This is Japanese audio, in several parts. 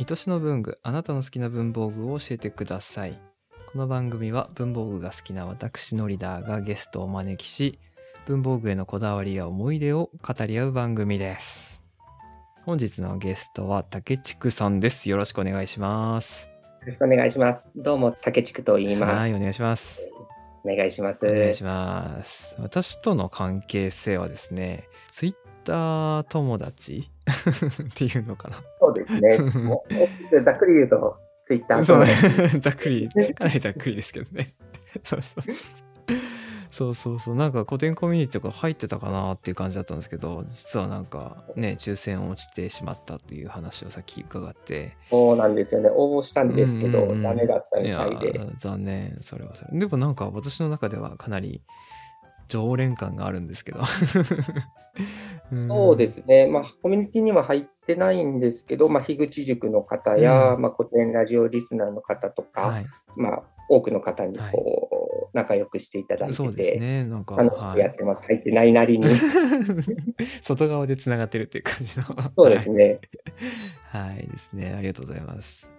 愛しの文具、あなたの好きな文房具を教えてください。この番組は文房具が好きな私のリーダーがゲストをお招きし、文房具へのこだわりや思い出を語り合う番組です。本日のゲストは竹畜さんです。よろしくお願いします。よろしくお願いします。どうも、竹地区と言います。はい、お願いします。お願いします。お願いします。私との関係性はですね、ツイッター友達？っていうのかな？そうですね。ざっくり言うと、ツイッターそうとね。ざっくり、かなりざっくりですけどね。そうそうそう。そうそうそう。なんか古典コミュニティとか入ってたかなっていう感じだったんですけど、実はなんかね、抽選落ちてしまったという話をさっき伺って、そうなんですよね。応募したんですけど、うんうんうんダメだったいやみたいで。ー、残念、それはそれ。でもなんか私の中ではかなり常連感があるんですけど。そうですね。まあ、コミュニティには入ってないんですけど、まあ、樋口塾の方や、うんまあ、古典ラジオリスナーの方とか、はい。まあ、多くの方にこう、仲良くしていただいてて、そうですね。なんか、楽しくやってます。入ってないなりに。外側でつながってるっていう感じの。そうですね。はい。はいですね。ありがとうございます。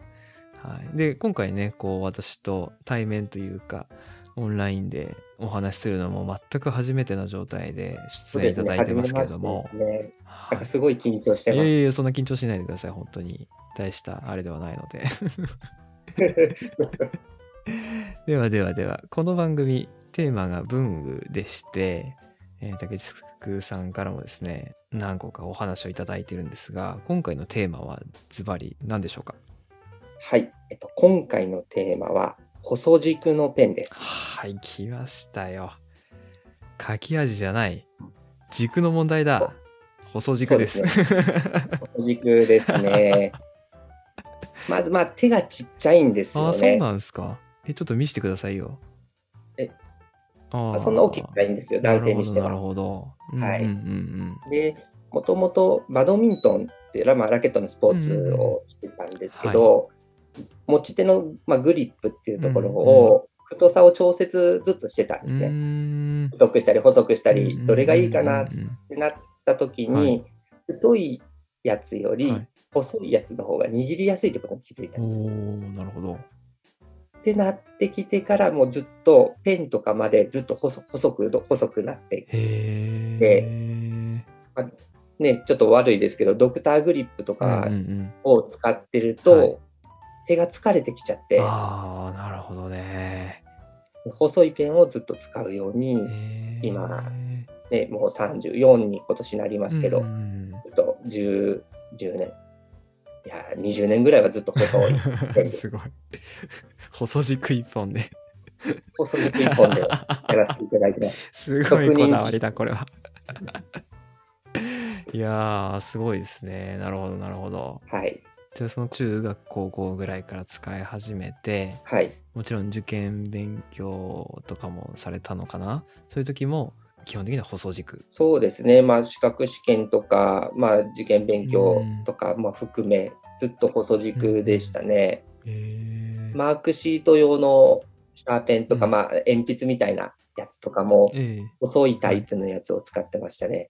はい。で、今回ね、こう、私と対面というか、オンラインでお話しするのも全く初めてな状態で出演いただいてますけれども。ね。はなんかすごい緊張してい、います。やいや、そんな緊張しないでください。本当に。大したあれではないので。ではではでは、この番組、テーマが文具でして、えー、竹地さんからもですね、何個かお話をいただいてるんですが、今回のテーマはズバリ何でしょうか？はい、えっと、今回のテーマは、細軸のペンです。はい、来ましたよ。書き味じゃない。軸の問題だ。細軸です。そう細軸ですね。まず、まあ、手がちっちゃいんですあよあ、そうね。なんですか。え、ちょっと見せてくださいよ。えああそんな大きくないんですよ、男性にしてなるは。ほど。なはいるほど。うんうんで、もともとバドミントンっていうラ,、まあ、ラケットのスポーツをしてたんですけど、持ち手の、まあ、グリップっていうところを、太さを調節ずっとしてたんうん。うですね。太くしたり細くしたり、どれがいいかなっうんうんてなった時に、はい太いやつより細いやつの方が握りやすいってことに気づいたんです。なるほど。ってなってきてからもうずっとペンとかまでずっと細細く細くなって、へえ。ね、ちょっと悪いですけど、ドクターグリップとうんかうんうんを使ってると、はい手が疲れてきちゃって、ああ、なるほどね。細いペンをずっと使うように、今ね、もう34に今年なりますけど、うんうんずっと 10, 10年、いや、20年ぐらいはずっと細いす すごい。細軸一本で。細い一本でやらせていただいてます。すごいこだわりだ、これは。いやー、すごいですね。なるほど、なるほど。はい。じゃあ、その中学、高校ぐらいから使い始めて、はい。もちろん受験勉強とかもされたのかな？そういう時も、基本的には細軸。そうですね。まあ、資格試験とか、まあ、受験勉強とか、まあ、含め、ずっと細軸でしたね。へーマークシート用のシャーペンとか、うんまあ、鉛筆みたいなやつとかも、え細いタイプのやつを使ってましたね。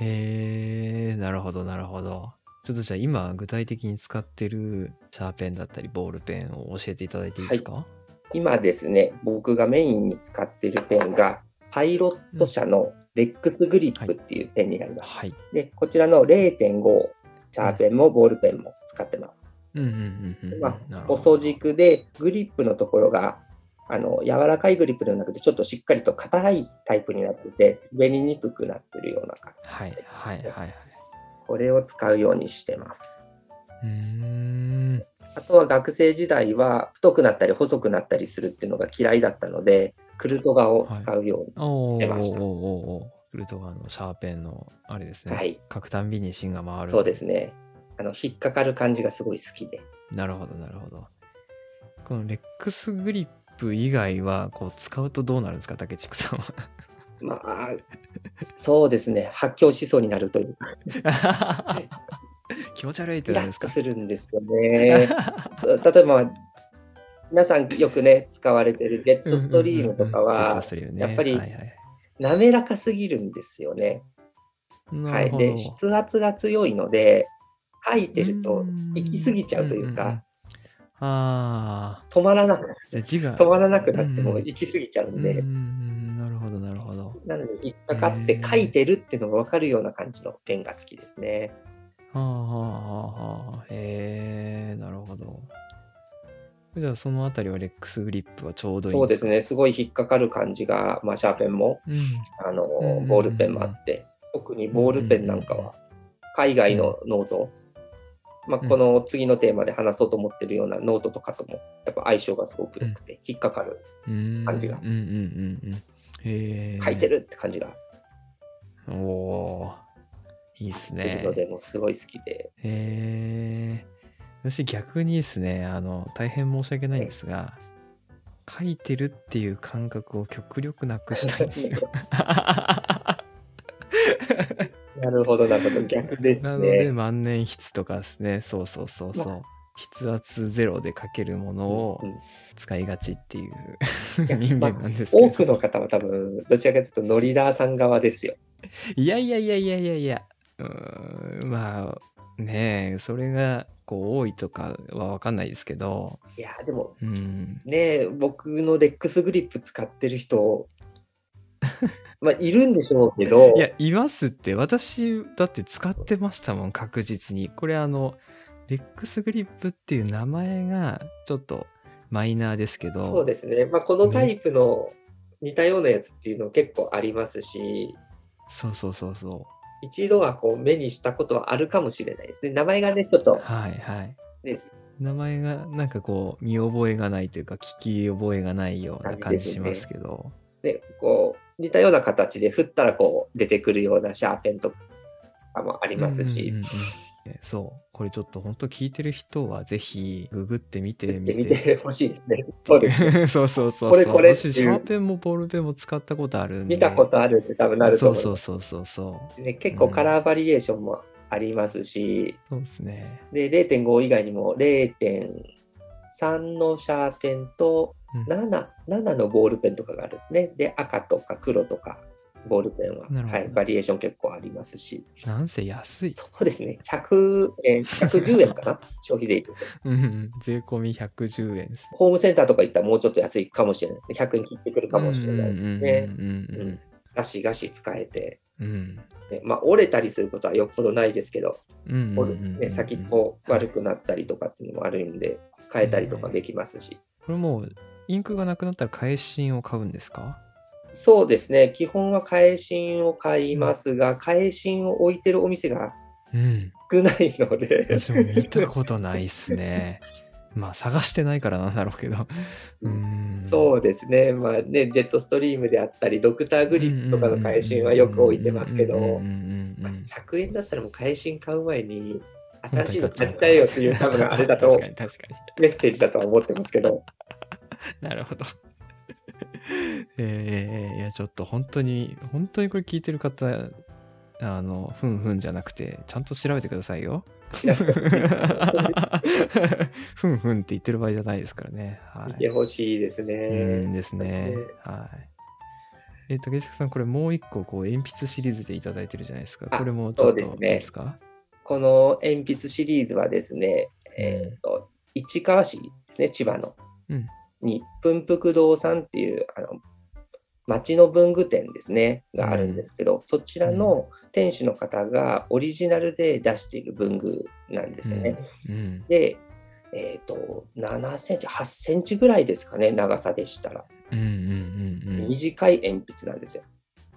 えへーなるほど、なるほど。ちょっとじゃあ今具体的に使ってるシャーペンだったりボールペンを教えていただいていいですか、今ですね、僕がメインに使っているペンが、パイロット社のレックスグリップっていうペンになります。はい。で、こちらの0.5シャーペンもボールペンも使ってます。うん。うん。うん。うん。うん。まあ、なるほど。細軸でグリップのところがあの柔らかいグリップではなくてちょっとしっかりと硬いタイプになってて滑りにくくなってるような感じ。はい。はい。はい。はい。これを使うようにしてますうーん。あとは学生時代は太くなったり細くなったりするっていうのが嫌いだったのでクルトガを使うように、おー出ましたおーおーおークルトガンのシャーペンのあれですね。はい書くたんびに芯が回る。そうですねあの引っかかる感じがすごい好きでなるほどなるほど。このレックスグリップ以外はこう使うとどうなるんですか竹畜さんは？まあそうですね。発狂しそうになるという。か 気持ち悪いってなるんですか？するんですよね。例えば皆さんよくね使われてるジェットストリームとかはやっぱり滑らかすぎるんですよね。なはい、で筆圧が強いので書いてると行き過ぎちゃうというか、んんん。ああ。止まらなくなじゃあ字が。止まらなくなっても行き過ぎちゃうんで、うんうんうん、なので引っかかって書いてるっていうのが分かるような感じのペンが好きですね。はあはあはあはあ。へえ、なるほど。じゃあそのあたりはレックスグリップはちょうどいいんですか？そうです。ね、すごい引っかかる感じが、まあ、シャーペンも、うん。あのボールペンもあって、特にボールペンなんかは、海外のノート、まあ、うんこの次のテーマで話そうと思ってるようなノートとかとも、やっぱ相性がすごく良くて、引っかかる、うん感じがうんうんうんうん。書いてるって感じがおおーいいっすするねの。で、もうすごい好きで、へえ。私逆にですね、あの、大変申し訳ないんですが、書いてるっていう感覚を極力なくしたいんですよ。なるほど、なるほど、逆ですなのでね。万年筆とかですね、そうそうそうそう。ま筆圧ゼロで書けるものをうん使いがちっていう人間なんですけど。多くの方は多分、どちらかというと、ノリダーさん側ですよ。いやいやいやいやいやいや、うーん、まあ、ねえ、それがこう多いとかはわかんないですけど、いや、でも、うん、ねえ、僕のレックスグリップ使ってる人、まあ、いるんでしょうけど、いや、いますって。私、だって使ってましたもん、確実に。これあの、レックスグリップっていう名前がちょっとマイナーですけど、そうですね、まあ、このタイプの似たようなやつっていうの結構ありますし、そうそうそうそ一度はこう目にしたことはあるかもしれないですね。名前がね、ちょっう。と、はいはい。ね。名前がなんかこう、見覚えがないというか、聞き覚えがないような感じしますけど、ね、こう、似たような形で振ったらこう出てくるようなシャーペンとかもありますし、うんうんうんうんそう。これちょっと本当聞いてる人はぜひググってみてみて。みてほしいですね。そうですね。そうそうそうそう。これこれシャーペンもボールペンも使ったことあるんで。見たことあるって多分なるとそう思います。そうそうそうそう。ね、結構カラーバリエーションもありますし、そうですね。で0.5以外にも0.3のシャーペンとうん7、7のボールペンとかがあるんですね。で、赤とか黒とか、ボールペンは、はい、バリエーション結構ありますし、なんせ安い。そうですね、100円、110円かな、消費税と。うんうん。税込み110円です。ホームセンターとか行ったらもうちょっと安いかもしれないですね。100円切ってくるかもしれないですね。うんうんうんガシガシ使えて、うん。うん。ねまあ、折れたりすることはよっぽどないですけど、先っぽ悪くなったりとかっていうのもあるんで、変えたりとかできますし。これもう、インクがなくなったら返信を買うんですか？そうですね、基本は返信を買いますが、返信を置いてるお店がうん。少ないので、私も見たことないっすね。まあ、探してないからなんだろうけど。うん。そうですね、まあね、ジェットストリームであったり、ドクターグリップとかの返信はよく置いてますけどうんうん、うんうんまあうん100円だったらもう返信買う前に、新しいの買っちゃえよっていう、多分あれだと、確かに確かメッセージだとは思ってますけど、に。なるほど。えー、いや、ちょっと本当に、本当にこれ聞いてる方、あの、ふんふんじゃなくて、ちゃんと調べてくださいよ。ふんふんって言ってる場合じゃないですからね。はい。見てほしいですうんね。ですね。はい。え、竹下さん、これもう一個、こう、鉛筆シリーズでいただいてるじゃないですか。あこれもちょっといいですか？この鉛筆シリーズはですね、えっ、と、市川市ですね、千葉の。うんに、文福堂さんっていう、あの、町の文具店ですね、があるんですけど、そちらの店主の方がオリジナルで出している文具なんですよね。うん。で、えっ、と、7センチ、8センチぐらいですかね、長さでしたら。うんうんうんうん。短い鉛筆なんですよ。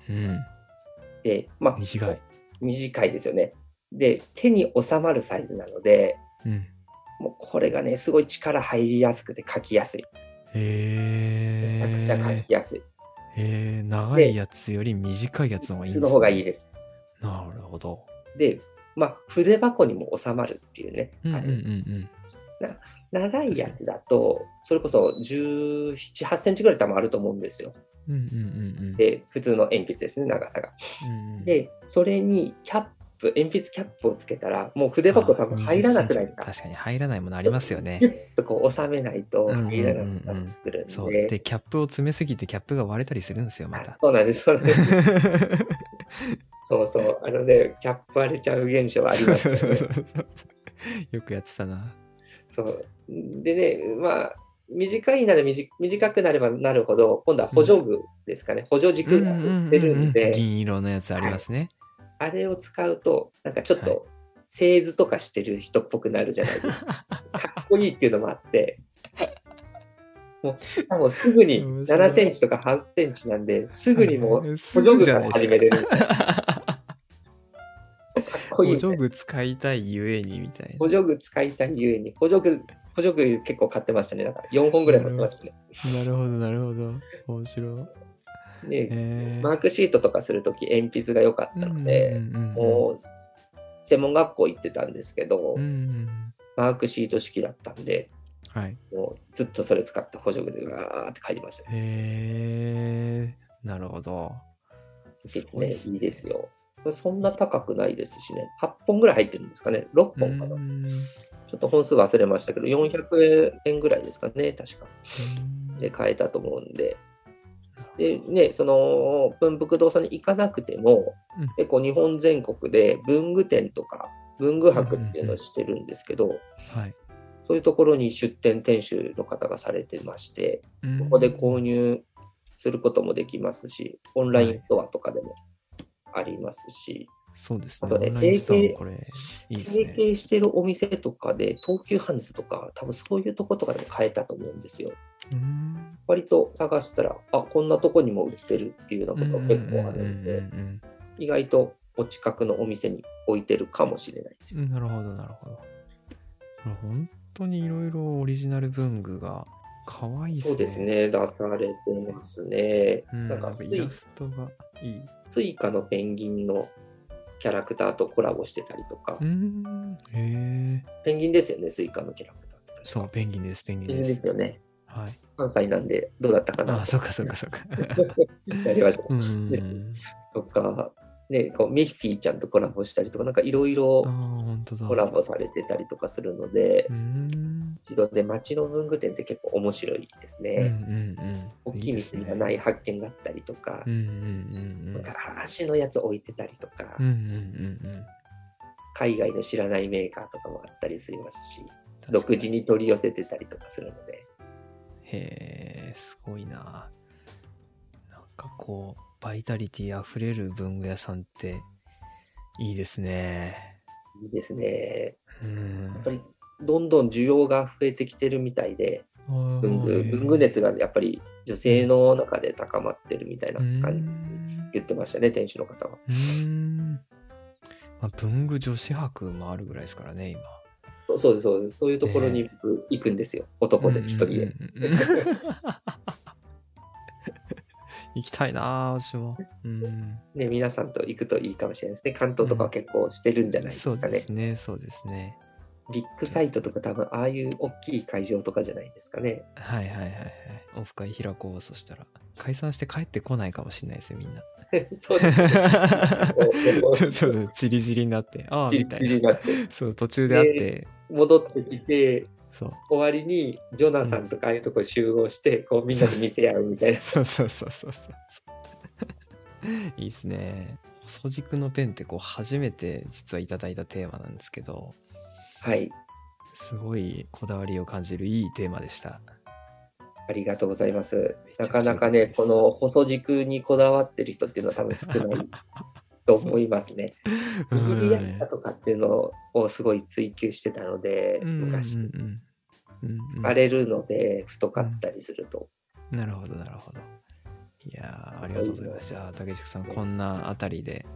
うん。で、まあ、短い。短いですよね。で、手に収まるサイズなので、うん。もうこれがね、すごい力入りやすくて書きやすい。へめちゃくちゃ書えき。やすい。へえ、長いやつより短いやつの方がいいんです、ね、の方がいいです。なるほど。で、まあ、筆箱にも収まるっていうね。うんうんうん長いやつだと、それこそ17、8センチぐらい多分あると思うんですよ。うん。うんうんうんうん。で、普通の鉛筆ですね、長さが。うんうん、で、それにキャップ、鉛筆キャップをつけたら、もう筆箱多分入らなくないですか？確かに入らないものありますよねギ。ュッとこう収めないと入らなくなってくるんで。そう。で、キャップを詰めすぎてキャップが割れたりするんですよ、まあた。そうなんです。そうなんです そうそう。あのね、キャップ割れちゃう現象はありますよね。よくやってたな。そう。でね、まあ、短いなら短短くなればなるほど、今度は補助具ですかね。補助軸が出るんで、銀色のやつありますね。あれを使うと、なんかちょっはいと、製図とかしてる人っぽくなるじゃないですか。かっこいいっていうのもあって、もう、多分すぐに面白い7センチとか8センチなんで、すぐにもう補す助具から始めれる。補助具使いたいゆえにみたいな。補助具使いたいゆえに、補助具、補助具結構買ってましたね。だから4本ぐらい持ってましたね。なるほど、なるほど。面白い。で、えマークシートとかするとき鉛筆が良かったので、ももう、専門学校行ってたんですけど、うんうんマークシート式だったんで、はい。もうずっとそれ使って補助具でわーって書いてましたね。へえ、なるほど。すごいねいいですよ。そんな高くないですしね。8本ぐらい入ってるんですかね。6う本かな。んちょっと本数忘れましたけど、400円ぐらいですかね、確か。で、買えたと思うんで。で、ね、その、文福堂さんに行かなくても、うん結構日本全国で文具店とか文具博っていうのをしてるんですけど、はい。そういうところに出店店主の方がされてまして、そこで購入することもできますし、オンラインストアとかでもありますし、そうですね。あとねオンラインストアもこれ、いいです提ね。携してるお店とかで、東急ハンズとか、多分そういうとことかでも買えたと思うんですよ。うん割と探したら、あ、こんなとこにも売ってるっていうようなことが結構あるんで、うん意外とお近くのお店に置いてるかもしれないです。なるほど、なるほど。本当にいろいろオリジナル文具が可愛いですね。そうです。ね、出されてますね。うん、ななんんかイイラストがいい。 Suicaのペンギンのキャラクターとコラボしてたりとか、うん。へえ。ペンギンですよね、 Suicaのキャラクター。そう、ペンギンです、ペンギンで。ですすよね。はい。関西なんでどうだったかなあ、そうか、そうか、そうか。やりました。うん。とか、ね、こうミッフィーちゃんとコラボしたりとか、なんかいろいろ。コラボされてたりとかするのでう、ん。一度で街の文具店って結構面白いですうんうんね。うん。大きい店にはない発見があったりとかなんか足のやつ置いてたりとかうん。うん、うんうんうん。海外の知らないメーカーとかもあったりしますし、独自に取り寄せてたりとかするので、へえ、すごいな。なんかこう、バイタリティ溢れる文具屋さんっていいですね。いいですね。うんやっぱりどんどん需要が増えてきてるみたいで、文具文具熱がやっぱり女性の中で高まってるみたいな感じ言ってましたね、店主の方は。うん。まあ、文具女子博もあるぐらいですからね、今。そうそうです、そうです。そういうところに僕行くんですよ。男で一人で。うんうんうんうん 行きたいなぁ、私も。うん。ね、皆さんと行くといいかもしれないですね。関東とかは結構してるんじゃないですそうかね。ですね、そうですね。ビッグサイトとか多分ああいう大きい会場とかじゃないですかね。はいはいはいはい。オフ会開こう、そしたら。解散して帰ってこないかもしれないですよ、みんな。そうですね。そうそう、チリチリになって、ああ、みたいな。になってそう、途中で会って、戻ってきて、そう。終わりにジョナサンとかああいうとこ集合して、こうみんなで見せ合うみたいな。そうそうそうそうそう。いいですね。細軸のペンってこう初めて実はいただいたテーマなんですけど、はい。すごいこだわりを感じるいいテーマでした。ありがとうございます。なかなかね、この細軸にこだわってる人っていうのは多分少ないと思いますね。握りやすさとかっていうのをすごい追求してたので、うんうん昔、うんうんうん荒れるので太かったりすると。なるほどなるほど。いやーありがとうございます。じゃあ竹内さんこんなあたりで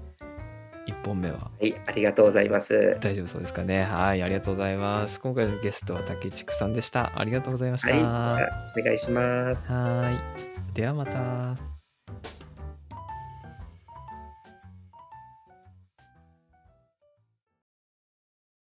1本目ははい、ありがとうございます。大丈夫そうですかね。はい、ありがとうございます。今回のゲストは竹内さんでした。ありがとうございました。はい、お願いします。はーい。ではまた。